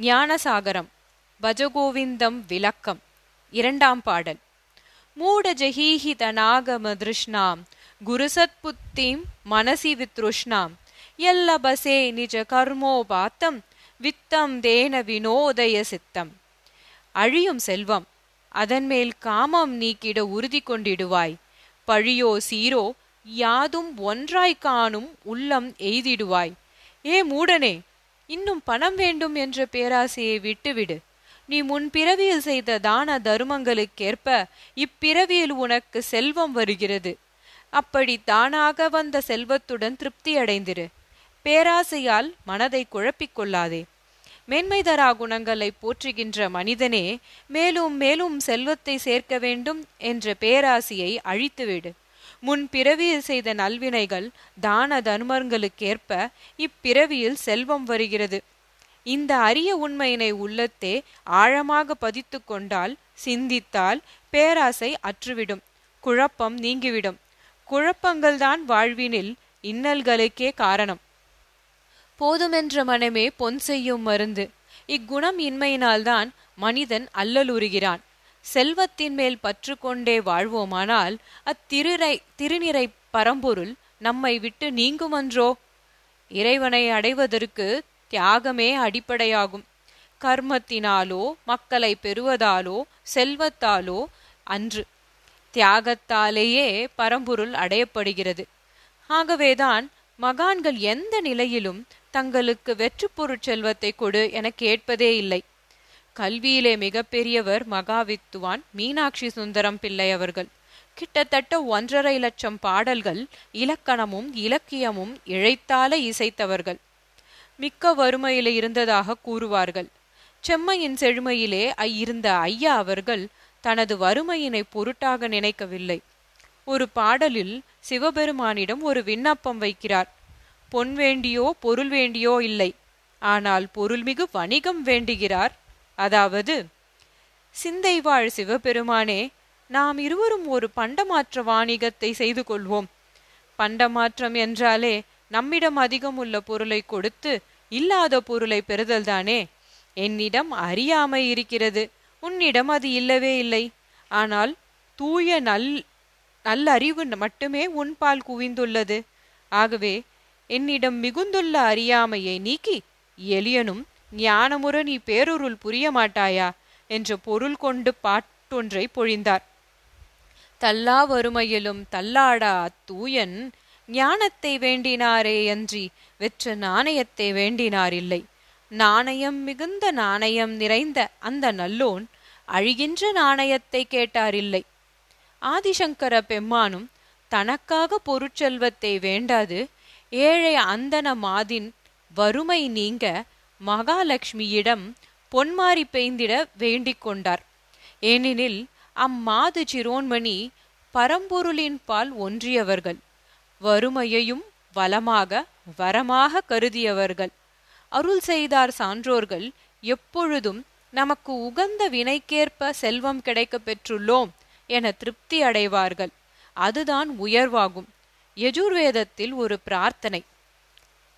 ஞானசாகரம் பஜகோவிந்தம் விளக்கம் இரண்டாம் பாடல். மூட திருஷ்ணாம் குருசத்புத்திம் மனசி வித்ருஷ்ணாம் எல்லபசே நிஜ கர்மோபாத்தம் வித்தம் தேன வினோதய சித்தம். அழியும் செல்வம் அதன்மேல் காமம் நீக்கிட உறுதி கொண்டிடுவாய். பழியோ சீரோ யாதும் ஒன்றாய் காணும் உள்ளம் எய்திடுவாய். ஏ மூடனே இன்னும் பணம் வேண்டும் என்ற பேராசையை விட்டுவிடு. நீ முன் பிறவியில் செய்த தான தருமங்களுக்கேற்ப இப்பிறவியில் உனக்கு செல்வம் வருகிறது. அப்படி தானாக வந்த செல்வத்துடன் திருப்தி அடைந்திரு பேராசையால் மனதை குழப்பிக் கொள்ளாதே மேன்மைதரா குணங்களை போற்றுகின்ற மனிதனே மேலும் மேலும் செல்வத்தை சேர்க்க வேண்டும் என்ற பேராசையை அழித்துவிடு. முன் பிறவியில் செய்த நல்வினைகள் தான தர்மங்களுக்கேற்ப இப்பிறவியில் செல்வம் வருகிறது. இந்த அரிய உண்மையினை உள்ளத்தே ஆழமாக பதித்து கொண்டால் சிந்தித்தால் பேராசை அற்றுவிடும் குழப்பம் நீங்கிவிடும். குழப்பங்கள்தான் வாழ்வினில் இன்னல்களுக்கே காரணம். போதுமென்ற மனமே பொன் செய்யும் மருந்து. இக்குணம் இன்மையினால்தான் மனிதன் அல்லலுறுகிறான். செல்வத்தின் மேல் பற்று கொண்டே வாழ்வோமானால் அத்திருரை திருநிறை பரம்பொருள் நம்மை விட்டு நீங்குமன்றோ? இறைவனை அடைவதற்கு தியாகமே அடிப்படையாகும். கர்மத்தினாலோ மக்களை பெறுவதாலோ செல்வத்தாலோ அன்று தியாகத்தாலேயே பரம்பொருள் அடையப்படுகிறது. ஆகவேதான் மகான்கள் எந்த நிலையிலும் தங்களுக்கு வெற்று பொருட்செல்வத்தை கொடு என கேட்பதே இல்லை. கல்வியிலே மிகப்பெரியவர் மகாவித்துவான் மீனாட்சி சுந்தரம் பிள்ளை அவர்கள். கிட்டத்தட்ட ஒன்றரை லட்சம் பாடல்கள் இலக்கணமும் இலக்கியமும் இழைத்தால இசைத்தவர்கள். மிக்க வறுமையிலே இருந்ததாக கூறுவார்கள். செம்மையின் செழுமையிலே இருந்த ஐயா அவர்கள் தனது வறுமையினை பொருட்டாக நினைக்கவில்லை. ஒரு பாடலில் சிவபெருமானிடம் ஒரு விண்ணப்பம் வைக்கிறார். பொன் வேண்டியோ பொருள் வேண்டியோ இல்லை. ஆனால் பொருள்மிகு வணிகம் வேண்டுகிறார். அதாவது சிந்தைவாழ் சிவபெருமானே நாம் இருவரும் ஒரு பண்டமாற்ற வாணிகத்தை செய்து கொள்வோம். பண்டமாற்றம் என்றாலே நம்மிடம் அதிகம் உள்ள பொருளை கொடுத்து இல்லாத பொருளை பெறுதல்தானே என்னிடம் அறியாமை இருக்கிறது. உன்னிடம் அது இல்லவே இல்லை. ஆனால் தூய நல் நல்லறிவு மட்டுமே உன்பால் குவிந்துள்ளது. ஆகவே என்னிடம் மிகுந்துள்ள அறியாமையை நீக்கி எளியனும் ஞானமுற நீ பேரொருள் புரிய மாட்டாயா? என்ற பொருள் கொண்டு பாட்டொன்றை பொழிந்தார். தல்லா வறுமையிலும் தல்லாடா அத்தூயன் ஞானத்தை வேண்டினாரே அன்றி வெற்ற நாணயத்தை வேண்டினாரில்லை. நாணயம் மிகுந்த நாணயம் நிறைந்த அந்த நல்லோன் அழிகின்ற நாணயத்தை கேட்டாரில்லை. ஆதிசங்கர பெம்மானும் தனக்காக பொருட்செல்வத்தை வேண்டாது ஏழை அந்தன மாதின் வறுமை நீங்க மகாலட்சுமியிடம் பொன்மாரி பெய்ந்திட வேண்டிக் கொண்டார் ஏனெனில் அம்மாது சிரோன்மணி பரம்பொருளின் பால் ஒன்றியவர்கள் வறுமையையும் வளமாக வரமாக கருதியவர்கள். அருள் செய்தார் சான்றோர்கள் எப்பொழுதும் நமக்கு உகந்த வினைக்கேற்ப செல்வம் கிடைக்க பெற்றுள்ளோம் என திருப்தி அடைவார்கள். அதுதான் உயர்வாகும். யஜுர்வேதத்தில் ஒரு பிரார்த்தனை.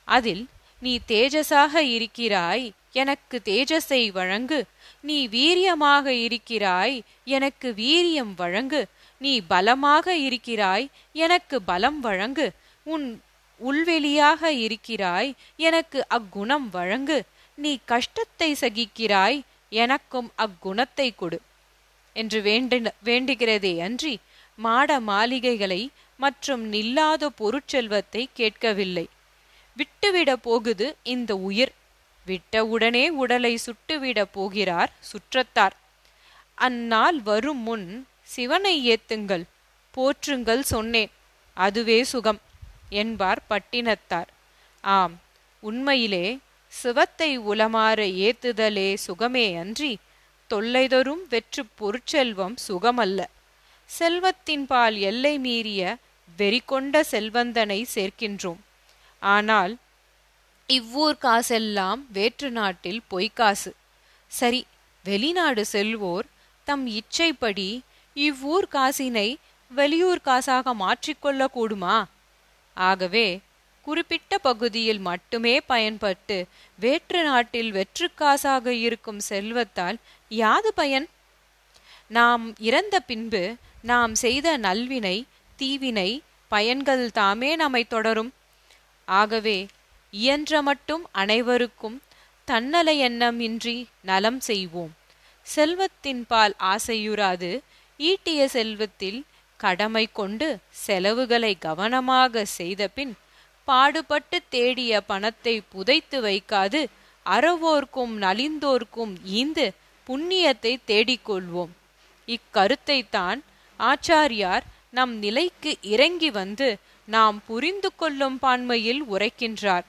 அதில் நீ தேஜஸாக இருக்கிறாய் எனக்கு தேஜஸை வழங்கு. நீ வீரியமாக இருக்கிறாய் எனக்கு வீரியம் வழங்கு. நீ பலமாக இருக்கிறாய் எனக்கு பலம் வழங்கு. உன் உள்வெளியாக இருக்கிறாய் எனக்கு அக்குணம் வழங்கு. நீ கஷ்டத்தை சகிக்கிறாய் எனக்கும் அக்குணத்தை கொடு. என்று வேண்டின வேண்டுகிறதே அன்றி மாட மாளிகைகளை மற்றும் நில்லாத பொருட்செல்வத்தை கேட்கவில்லை. விட்டுவிட போகுது இந்த உயிர். விட்டவுடனே உடலை சுட்டுவிட போகிறார் சுற்றத்தார். அந்நாள் வரும் முன் சிவனை ஏத்துங்கள் போற்றுங்கள் சொன்னேன் அதுவே சுகம் என்பார் பட்டினத்தார். ஆம் உண்மையிலே சிவத்தை உளமாற ஏத்துதலே சுகமே அன்றி தொல்லைதொரும் வெற்று பொருட்செல்வம் சுகமல்ல. செல்வத்தின்பால் எல்லை மீறிய வெறிகொண்ட செல்வந்தனை சேர்க்கின்றோம். ஆனால் இவ்வூர் காசெல்லாம் வேற்று நாட்டில் பொய்க்காசு சரி வெளிநாடு செல்வோர் தம் இச்சைப்படி இவ்வூர் காசினை வெளியூர் காசாக மாற்றிக்கொள்ள கூடுமா ஆகவே குறிப்பிட்ட பகுதியில் மட்டுமே பயன்பட்டு வேற்று நாட்டில் வெற்றுக்காசாக இருக்கும் செல்வத்தால் யாது பயன்? நாம் இறந்த பின்பு நாம் செய்த நல்வினை தீவினை பயன்கள் தாமே நம்மை தொடரும். ஆகவே இயன்ற மட்டும் அனைவருக்கும் தன்னல எண்ணம் இன்றி நலம் செய்வோம். செல்வத்தின் பால் ஆசையுறாது ஈட்டிய செல்வத்தில் கடமை கொண்டு செலவுகளை கவனமாக செய்தபின் பாடுபட்டு தேடிய பணத்தை புதைத்து வைக்காது அறவோர்க்கும் நலிந்தோர்க்கும் ஈந்து புண்ணியத்தை தேடிக்கொள்வோம். இக்கருத்தைத்தான் ஆச்சாரியார் நம் நிலைக்கு இறங்கி வந்து நாம் புரிந்து கொள்ளும் பான்மையில் உரைக்கின்றார்.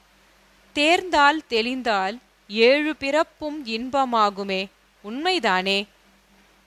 தேர்ந்தால் தெளிந்தால் ஏழு பிறப்பும் இன்பமாகுமே. உண்மைதானே?